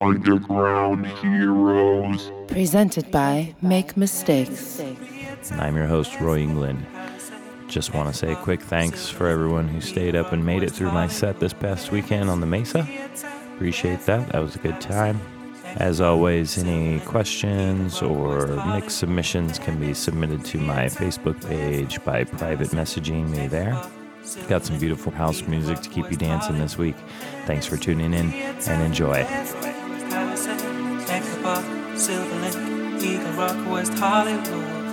Underground Heroes. Presented by Make Mistakes. And I'm your host, Roy England. Just want to say a quick thanks for everyone who stayed up and made it through my set this past weekend on the Mesa. Appreciate that. That was a good time. As always, any questions or mix submissions can be submitted to my Facebook page by private messaging me there. Got some beautiful house music to keep you dancing this week. Thanks for tuning in and enjoy. Rock, West Hollywood,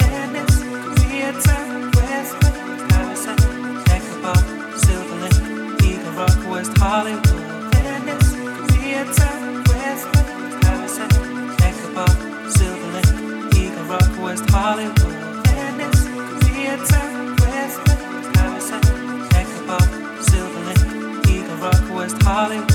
Venice, Koreatown, West Palestine, Echo Park, Silverlink, Eagle Rock, West Hollywood, Venice, Koreatown, West Palestine, Echo Park, Silverlink, Eagle Rock, West Hollywood, Venice, Koreatown, West Palestine, Ecobah, Silverlink, Eagle Rock, West Hollywood,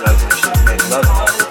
Mevlat, Mevlat.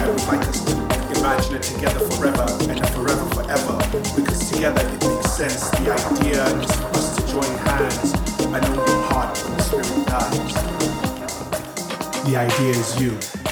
I would like us to imagine it together forever and forever forever. Because together it makes sense. The idea is for us to join hands and only part when the spirit dies. The idea is you.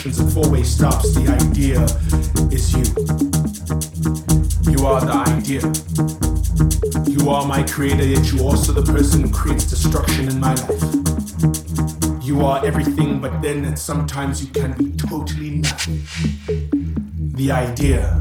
T junctions and four way stops. The idea is you. You are the idea. You are my creator, yet you also the person who creates destruction in my life. You are everything, but then sometimes you can be totally nothing. The idea.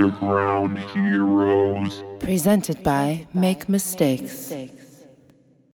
Underground heroes. Presented by Make Mistakes.